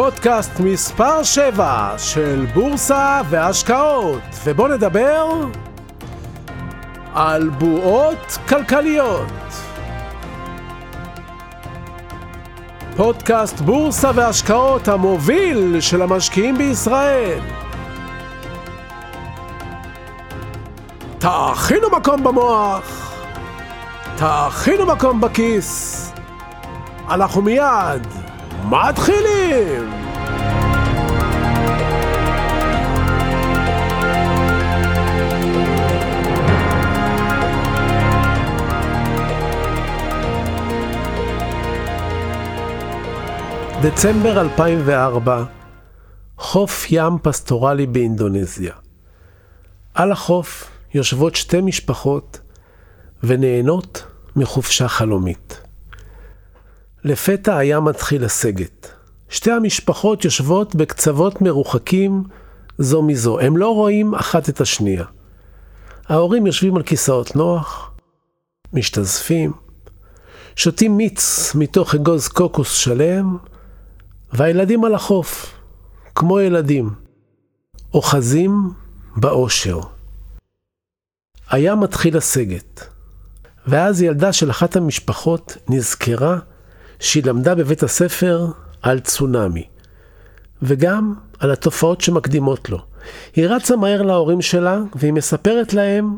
פודקאסט מספר 7 של בורסה והשקעות, ובואו נדבר על בועות כלכליות. פודקאסט בורסה והשקעות המוביל של המשקיעים בישראל. תאכינו מקום במוח, תאכינו מקום בכיס. אנחנו מיד מתחילים! דצמבר 2004, חוף ים פסטורלי באינדונזיה. על החוף יושבות שתי משפחות ונהנות מחופשה חלומית. לפתע הים מתחיל לסגת. שתי המשפחות יושבות בקצוות מרוחקים זו מזו. הם לא רואים אחת את השנייה. ההורים יושבים על כיסאות נוח, משתזפים, שותים מיץ מתוך אגוז קוקוס שלם, והילדים על החוף, כמו ילדים, אוחזים באושר. הים מתחיל לסגת, ואז ילדה של אחת המשפחות נזכרה שהיא למדה בבית הספר על צונאמי, וגם על התופעות שמקדימות לו. היא רצה מהר להורים שלה, והיא מספרת להם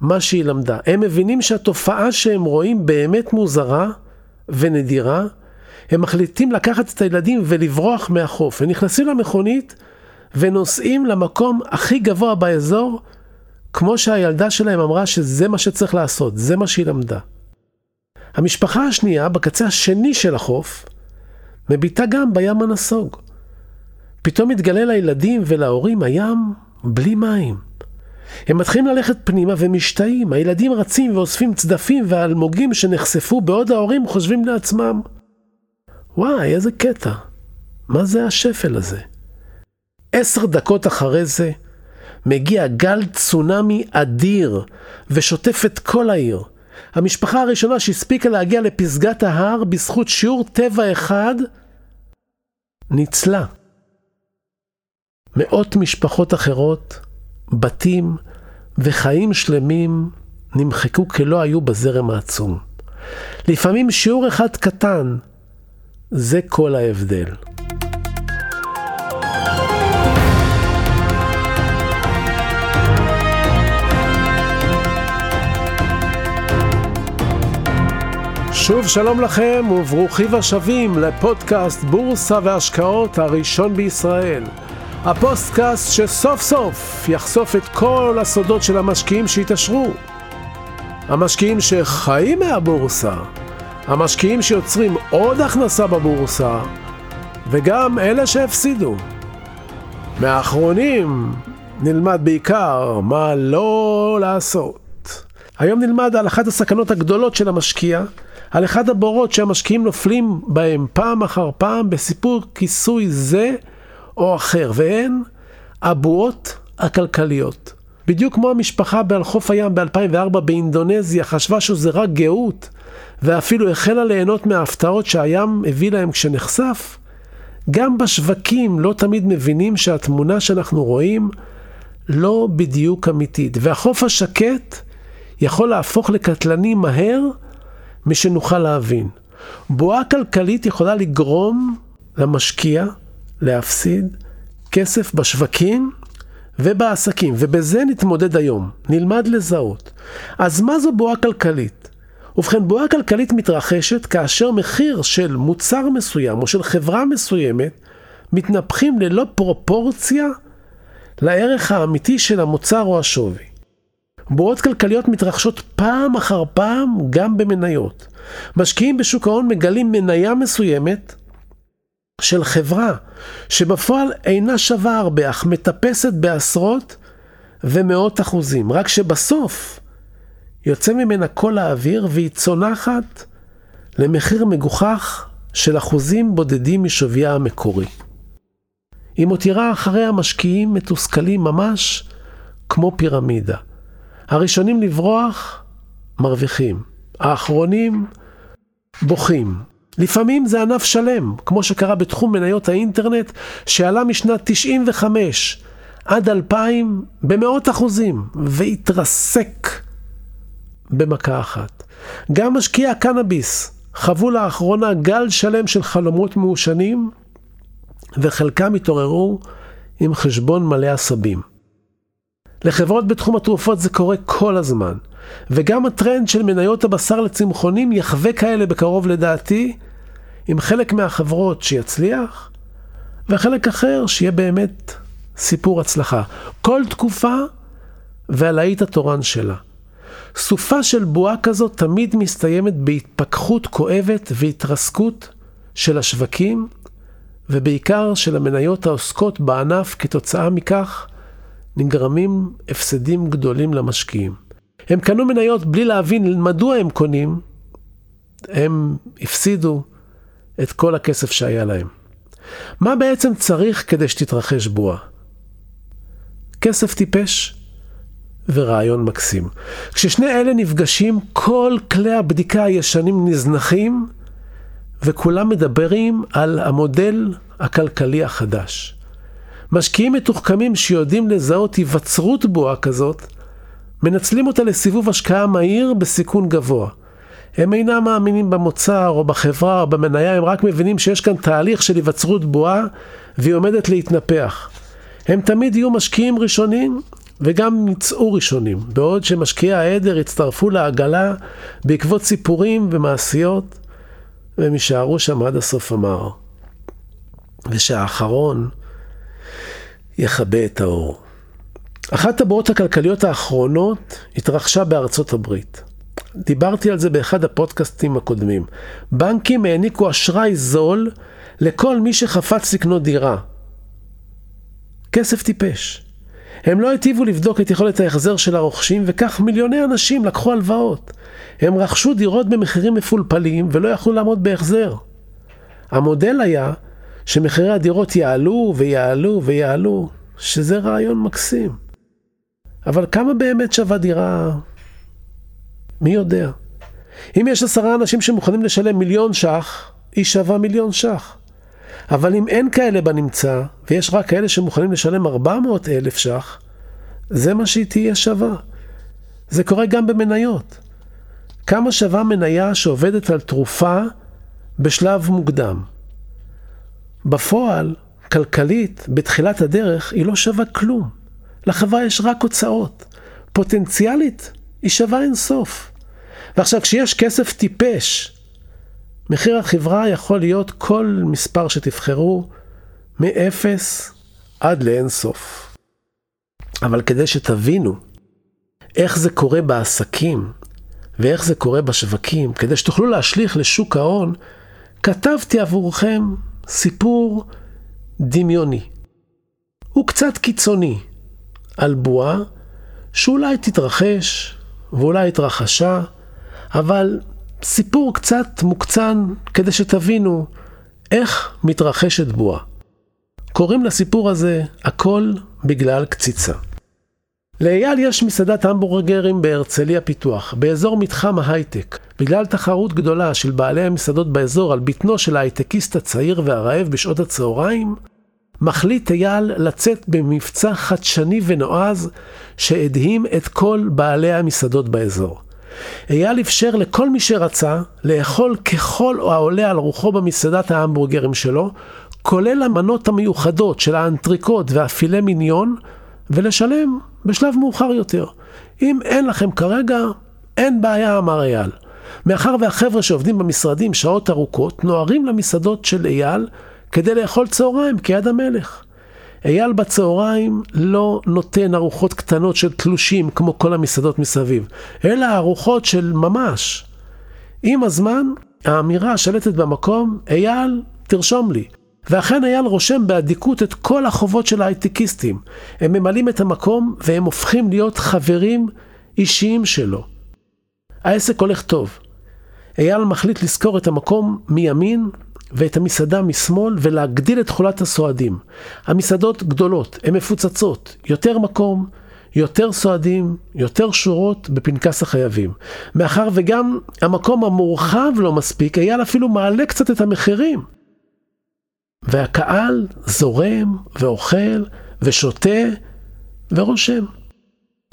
מה שהיא למדה. הם מבינים שהתופעה שהם רואים באמת מוזרה ונדירה, הם מחליטים לקחת את הילדים ולברוח מהחוף. הם נכנסים למכונית ונוסעים למקום הכי גבוה באזור, כמו שהילדה שלהם אמרה שזה מה שצריך לעשות, זה מה שהיא למדה. המשפחה השנייה, בקצה השני של החוף, מביטה גם בים הנסוג. פתאום מתגלה לילדים ולהורים הים בלי מים. הם מתחילים ללכת פנימה ומשתאים, הילדים רצים ואוספים צדפים ואלמוגים שנחשפו בעוד ההורים חושבים לעצמם, וואי, איזה קטע, מה זה השפל הזה? עשר דקות אחרי זה, מגיע גל צונאמי אדיר ושוטף את כל העיר. המשפחה הראשונה שהספיקה להגיע לפסגת ההר בזכות שיעור טבע אחד, ניצלה. מאות משפחות אחרות, בתים וחיים שלמים נמחקו כלא היו בזרם העצום. לפעמים שיעור אחד קטן, זה כל ההבדל. שוב שלום לכם וברוכים השבים לפודקאסט בורסה והשקעות הראשון בישראל. הפודקאסט שסוף סוף יחשוף את כל הסודות של המשקיעים שהתעשרו. המשקיעים שחיים מהבורסה, המשקיעים שיוצרים עוד הכנסה בבורסה, וגם אלה שהפסידו. מהאחרונים נלמד בעיקר מה לא לעשות. היום נלמד על אחת הסכנות הגדולות של המשקיע, על אחד הבורות שהמשקיעים נופלים בהם פעם אחר פעם בסיפור כיסוי זה או אחר, והן הבועות הכלכליות. בדיוק כמו המשפחה בעל חוף הים ב-2004 באינדונזיה חשבה שזה רק גאות, ואפילו החלה ליהנות מההפתעות שהים הביא להם כשנחשף, גם בשווקים לא תמיד מבינים שהתמונה שאנחנו רואים לא בדיוק אמיתית, והחוף השקט יכול להפוך לקטלני מהר משנוכל להבין. בועה כלכלית יכולה לגרום למשקיע להפסיד כסף בשווקים ובעסקים, ובזה נתמודד היום, נלמד לזהות. אז מה זו בועה כלכלית? ובכן, בועה כלכלית מתרחשת כאשר מחיר של מוצר מסוים או של חברה מסוימת מתנפחים ללא פרופורציה לערך האמיתי של המוצר או השווי. בועות כלכליות מתרחשות פעם אחר פעם גם במניות. משקיעים בשוק ההון מגלים מניה מסוימת של חברה שבפועל אינה שווה הרבה, אך מטפסת בעשרות ומאות אחוזים. רק שבסוף יוצא ממנה כל האוויר והיא צונחת למחיר מגוחך של אחוזים בודדים משוויה המקורי. היא מותירה אחריה משקיעים מתוסכלים ממש כמו פירמידה. הראשונים לברוח מרוויחים, האחרונים בוכים. לפעמים זה ענף שלם, כמו שקרה בתחום מניות האינטרנט, שעלה משנת 95 עד 2000 במאות אחוזים, והתרסק במכה אחת. גם משקיעי הקנאביס חוו לאחרונה גל שלם של חלומות מעושנים, וחלקם התעוררו עם חשבון מלא עשבים. לחברות בתחום התרופות זה קורה כל הזמן, וגם הטרנד של מניות הבשר לצמחונים יחווה כאלה בקרוב לדעתי, עם חלק מהחברות שיצליח, וחלק אחר שיהיה באמת סיפור הצלחה. כל תקופה והלהיט התורן שלה. סופה של בועה כזאת תמיד מסתיימת בהתפכחות כואבת והתרסקות של השווקים, ובעיקר של המניות העוסקות בענף כתוצאה מכך נגרמים הפסדים גדולים למשקיעים. הם קנו מניות בלי להבין מדוע הם קונים, הם הפסידו את כל הכסף שהיה להם. מה בעצם צריך כדי שתתרחש בועה? כסף טיפש ורעיון מקסים. כששני אלה נפגשים, כל כלי הבדיקה הישנים נזנחים, וכולם מדברים על המודל הכלכלי החדש. משקיעים מתוחכמים שיודעים לזהות היווצרות בועה כזאת, מנצלים אותה לסיבוב השקעה מהיר בסיכון גבוה. הם אינם מאמינים במוצר או בחברה או במניה, הם רק מבינים שיש כאן תהליך של היווצרות בועה והיא עומדת להתנפח. הם תמיד יהיו משקיעים ראשונים וגם יצאו ראשונים, בעוד שמשקיעי העדר יצטרפו לעגלה בעקבות סיפורים ומעשיות, והם יישארו שם עד הסוף המר. ושהאחרון יכבה את האור. אחת הבועות הכלכליות האחרונות התרחשה בארצות הברית. דיברתי על זה באחד הפודקאסטים הקודמים. בנקים העניקו אשראי זול לכל מי שחפץ לקנות דירה. כסף טיפש. הם לא היטיבו לבדוק את יכולת ההחזר של הרוכשים, וכך מיליוני אנשים לקחו הלוואות. הם רכשו דירות במחירים מפולפלים ולא יכלו לעמוד בהחזר. המודל היה שמחירי הדירות יעלו ויעלו ויעלו, שזה רעיון מקסים. אבל כמה באמת שווה דירה? מי יודע? אם יש עשרה אנשים שמוכנים לשלם מיליון ש"ח, היא שווה מיליון ש"ח. אבל אם אין כאלה בנמצא, ויש רק כאלה שמוכנים לשלם 400 אלף ש"ח, זה מה שהיא תהיה שווה. זה קורה גם במניות. כמה שווה מניה שעובדת על תרופה בשלב מוקדם? בפועל, כלכלית, בתחילת הדרך, היא לא שווה כלום. לחברה יש רק הוצאות. פוטנציאלית, היא שווה אינסוף. ועכשיו, כשיש כסף טיפש, מחיר החברה יכול להיות כל מספר שתבחרו, מ-0 עד לאינסוף. אבל כדי שתבינו איך זה קורה בעסקים ואיך זה קורה בשווקים, כדי שתוכלו להשליך לשוק ההון, כתבתי עבורכם סיפור דמיוני. הוא קצת קיצוני על בועה שאולי תתרחש ואולי התרחשה, אבל סיפור קצת מוקצן כדי שתבינו איך מתרחשת בועה. קוראים לסיפור הזה הכל בגלל קציצה. לאייל יש מסעדת המבורגרים בהרצליה פיתוח, באזור מתחם ההייטק. בגלל תחרות גדולה של בעלי המסעדות באזור על בטנו של ההייטקיסט הצעיר והרעב בשעות הצהריים, מחליט אייל לצאת במבצע חדשני ונועז שהדהים את כל בעלי המסעדות באזור. אייל אפשר לכל מי שרצה לאכול ככל העולה על רוחו במסעדת ההמבורגרים שלו, כולל המנות המיוחדות של האנטריקוט והפילה מיניון, ולשלם בשלב מאוחר יותר. אם אין לכם כרגע, אין בעיה, אמר אייל. מאחר והחבר'ה שעובדים במשרדים שעות ארוכות, נוהרים למסעדות של אייל כדי לאכול צהריים כיד המלך. אייל בצהריים לא נותן ארוחות קטנות של תלושים כמו כל המסעדות מסביב, אלא ארוחות של ממש. עם הזמן, האמירה השלטת במקום, אייל, תרשום לי. ואכן אייל רושם באדיקות את כל החובות של ההייטקיסטים. הם ממלאים את המקום והם הופכים להיות חברים אישיים שלו. העסק הולך טוב. אייל מחליט לזכור את המקום מימין ואת המסעדה משמאל ולהגדיל את תכולת הסועדים. המסעדות גדולות, הן מפוצצות, יותר מקום, יותר סועדים, יותר שורות בפנקס החייבים. מאחר וגם המקום המורחב לא מספיק, אייל אפילו מעלה קצת את המחירים. והקהל זורם ואוכל ושותה ורושם.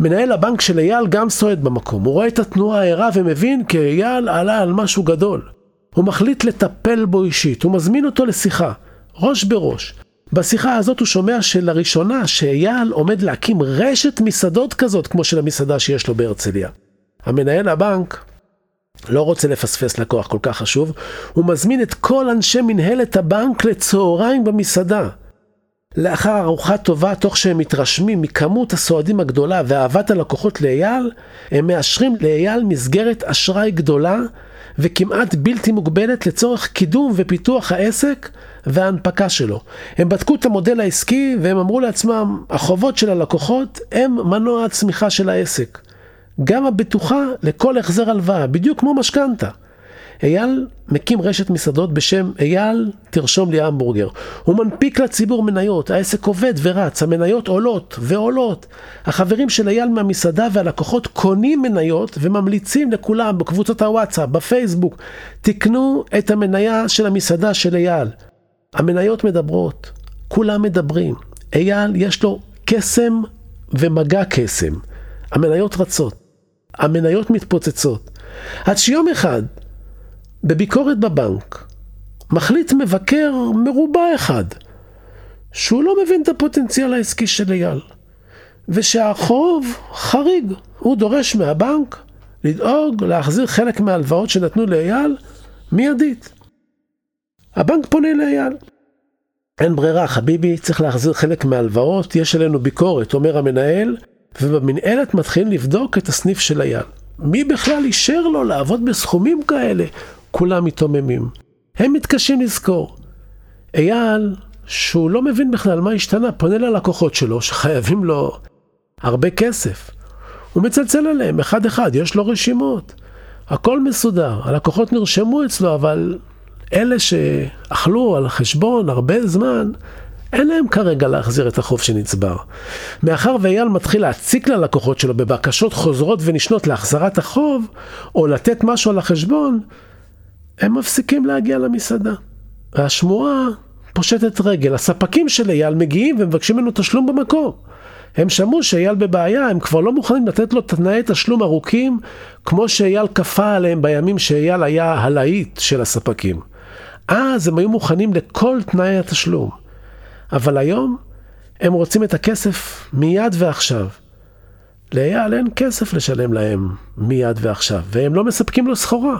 מנהל הבנק של אייל גם סועד במקום, הוא רואה את התנועה הערה ומבין כי אייל עלה על משהו גדול. הוא מחליט לטפל בו אישית, הוא מזמין אותו לשיחה, ראש בראש. בשיחה הזאת הוא שומע שלראשונה שאייל עומד להקים רשת מסעדות כזאת כמו של המסעדה שיש לו בהרצליה. המנהל הבנק לא רוצה לפספס לקוח כל כך חשוב, הוא מזמין את כל אנשי מנהלת הבנק לצהריים במסעדה. לאחר ארוחה טובה, תוך שהם מתרשמים מכמות הסועדים הגדולה ואהבת הלקוחות לאייל, הם מאשרים לאייל מסגרת אשראי גדולה וכמעט בלתי מוגבלת לצורך קידום ופיתוח העסק וההנפקה שלו. הם בדקו את המודל העסקי והם אמרו לעצמם, החובות של הלקוחות הם מנוע הצמיחה של העסק. גם הבטוחה לכל החזר הלוואה, בדיוק כמו משכנתה. אייל מקים רשת מסעדות בשם אייל תרשום לי המבורגר. הוא מנפיק לציבור מניות, העסק עובד ורץ, המניות עולות ועולות. החברים של אייל מהמסעדה והלקוחות קונים מניות וממליצים לכולם בקבוצות הוואטסאפ, בפייסבוק, תקנו את המניה של המסעדה של אייל. המניות מדברות, כולם מדברים. אייל יש לו קסם ומגע קסם. המניות רצות, המניות מתפוצצות. עד שיום אחד בביקורת בבנק, מחליט מבקר מרובע אחד, שהוא לא מבין את הפוטנציאל העסקי של אייל, ושהחוב חריג. הוא דורש מהבנק לדאוג להחזיר חלק מההלוואות שנתנו לאייל מיידית. הבנק פונה לאייל. אין ברירה, חביבי, צריך להחזיר חלק מההלוואות, יש עלינו ביקורת, אומר המנהל, ובמנהלת מתחילים לבדוק את הסניף של אייל. מי בכלל אישר לו לעבוד בסכומים כאלה? כולם מתעוממים. הם מתקשים לזכור. אייל, שהוא לא מבין בכלל מה השתנה, פונה ללקוחות שלו שחייבים לו הרבה כסף. הוא מצלצל אליהם אחד-אחד, יש לו רשימות. הכל מסודר, הלקוחות נרשמו אצלו, אבל אלה שאכלו על חשבון הרבה זמן, אין להם כרגע להחזיר את החוב שנצבר. מאחר ואייל מתחיל להציק ללקוחות שלו בבקשות חוזרות ונשנות להחזרת החוב, או לתת משהו על החשבון, הם מפסיקים להגיע למסעדה. והשמועה פושטת רגל. הספקים של אייל מגיעים ומבקשים ממנו תשלום במקום. הם שמעו שאייל בבעיה, הם כבר לא מוכנים לתת לו תנאי תשלום ארוכים, כמו שאייל כפה עליהם בימים שאייל היה הלהיט של הספקים. אז הם היו מוכנים לכל תנאי התשלום. אבל היום הם רוצים את הכסף מיד ועכשיו. לאייל אין כסף לשלם להם מיד ועכשיו, והם לא מספקים לו סחורה.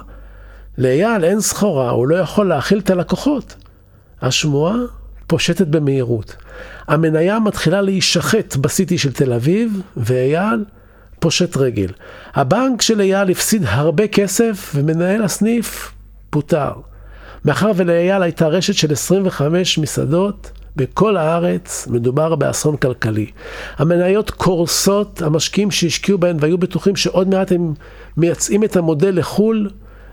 לאייל אין סחורה, הוא לא יכול להאכיל את הלקוחות. השמועה פושטת במהירות. המניה מתחילה להישחט בסיטי של תל אביב, ואייל פושט רגל. הבנק של אייל הפסיד הרבה כסף, ומנהל הסניף פוטר. מאחר ולאייל הייתה רשת של 25 מסעדות, בכל הארץ מדובר באסון כלכלי. המניות קורסות, המשקיעים שהשקיעו בהן והיו בטוחים שעוד מעט הם מייצאים את המודל לחו"ל,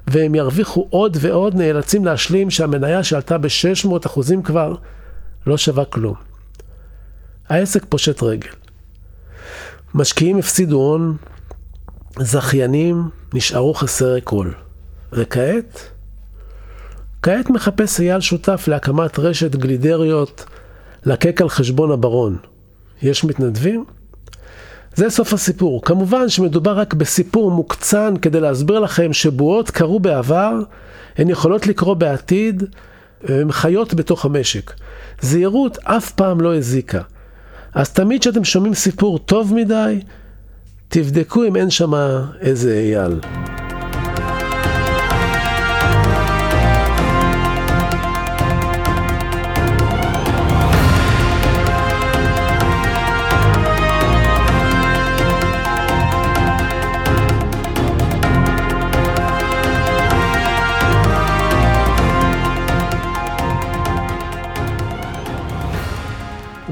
והם ירוויחו עוד ועוד, נאלצים להשלים שהמניה שעלתה ב-600 אחוזים כבר לא שווה כלום. העסק פושט רגל. משקיעים הפסידו הון, זכיינים נשארו חסרי כל. וכעת? כעת מחפש אייל שותף להקמת רשת גלידריות לקק על חשבון הברון. יש מתנדבים? זה סוף הסיפור. כמובן שמדובר רק בסיפור מוקצן כדי להסביר לכם שבועות קרו בעבר, הן יכולות לקרות בעתיד, הן חיות בתוך המשק. זהירות אף פעם לא הזיקה. אז תמיד כשאתם שומעים סיפור טוב מדי, תבדקו אם אין שם איזה אייל.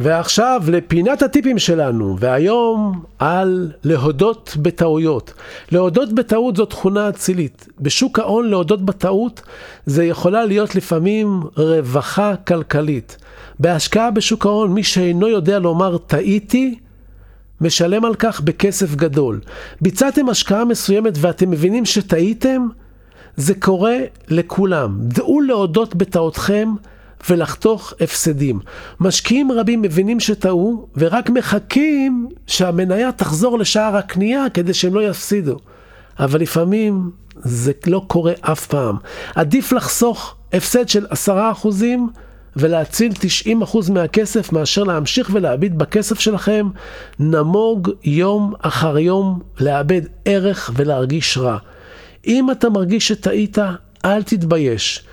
ועכשיו לפינת הטיפים שלנו, והיום על להודות בטעויות. להודות בטעות זו תכונה אצילית. בשוק ההון להודות בטעות זה יכולה להיות לפעמים רווחה כלכלית. בהשקעה בשוק ההון מי שאינו יודע לומר טעיתי, משלם על כך בכסף גדול. ביצעתם השקעה מסוימת ואתם מבינים שטעיתם? זה קורה לכולם. דעו להודות בטעותכם ולחתוך הפסדים. משקיעים רבים מבינים שטעו ורק מחכים שהמניה תחזור לשער הקנייה כדי שהם לא יפסידו. אבל לפעמים זה לא קורה אף פעם. עדיף לחסוך הפסד של עשרה אחוזים ולהציל 90% מהכסף מאשר להמשיך ולהביט בכסף שלכם, נמוג יום אחר יום לאבד ערך ולהרגיש רע. אם אתה מרגיש שטעית, אל תתבייש,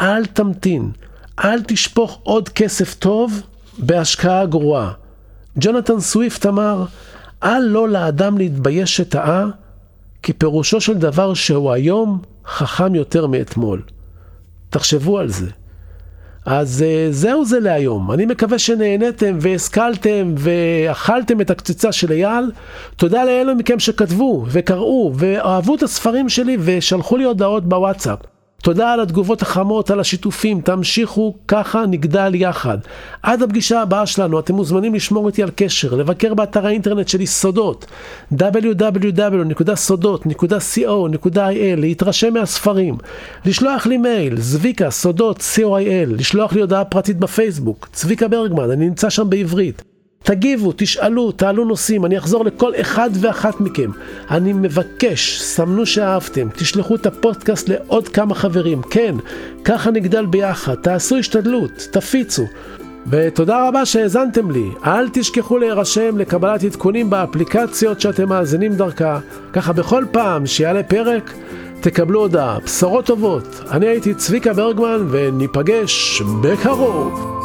אל תמתין, אל תשפוך עוד כסף טוב בהשקעה גרועה. ג'ונתן סוויפט אמר, אל לא לאדם להתבייש שטעה, כי פירושו של דבר שהוא היום חכם יותר מאתמול. תחשבו על זה. אז uh, זהו זה להיום. אני מקווה שנהניתם והשכלתם ואכלתם את הקציצה של אייל. תודה לאלו מכם שכתבו וקראו ואהבו את הספרים שלי ושלחו לי הודעות בוואטסאפ. תודה על התגובות החמות, על השיתופים, תמשיכו, ככה נגדל יחד. עד הפגישה הבאה שלנו, אתם מוזמנים לשמור איתי על קשר, לבקר באתר האינטרנט שלי סודות, www.sodot.co.il, להתרשם מהספרים, לשלוח לי מייל, זביקה, סודות, co.il, לשלוח לי הודעה פרטית בפייסבוק, צביקה ברגמן, אני נמצא שם בעברית. תגיבו, תשאלו, תעלו נושאים, אני אחזור לכל אחד ואחת מכם. אני מבקש, סמנו שאהבתם, תשלחו את הפודקאסט לעוד כמה חברים. כן, ככה נגדל ביחד, תעשו השתדלות, תפיצו. ותודה רבה שהאזנתם לי. אל תשכחו להירשם לקבלת עדכונים באפליקציות שאתם מאזינים דרכה. ככה בכל פעם שיעלה פרק, תקבלו הודעה. בשורות טובות. אני הייתי צביקה ברגמן, וניפגש בקרוב.